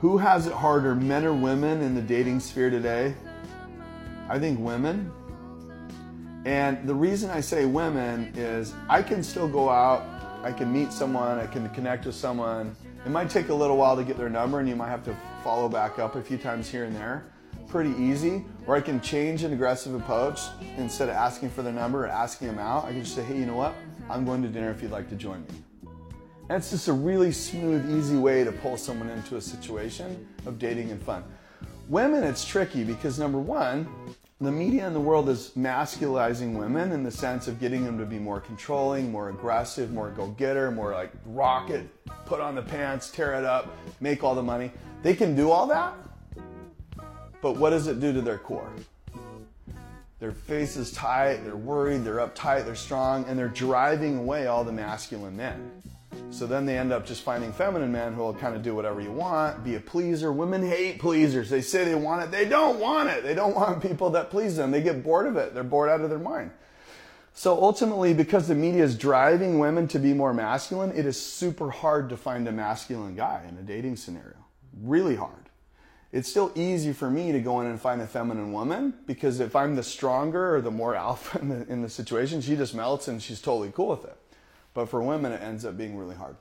Who has it harder, men or women, in the dating sphere today? I think women. And the reason I say women is I can still go out, I can meet someone, I can connect with someone. It might take a little while to get their number, and you might have to follow back up a few times here and there. Pretty easy. Or I can change an aggressive approach instead of asking for their number or asking them out. I can just say, hey, you know what? I'm going to dinner if you'd like to join me. And it's just a really smooth, easy way to pull someone into a situation of dating and fun. Women, it's tricky because number one, the media in the world is masculizing women in the sense of getting them to be more controlling, more aggressive, more go getter, more like rocket, put on the pants, tear it up, make all the money. They can do all that, but what does it do to their core? Their face is tight, they're worried, they're uptight, they're strong, and they're driving away all the masculine men. So then they end up just finding feminine men who will kind of do whatever you want, be a pleaser. Women hate pleasers. They say they want it. They don't want it. They don't want people that please them. They get bored of it. They're bored out of their mind. So ultimately, because the media is driving women to be more masculine, it is super hard to find a masculine guy in a dating scenario. Really hard. It's still easy for me to go in and find a feminine woman because if I'm the stronger or the more alpha in the, in the situation, she just melts and she's totally cool with it. But for women, it ends up being really hard.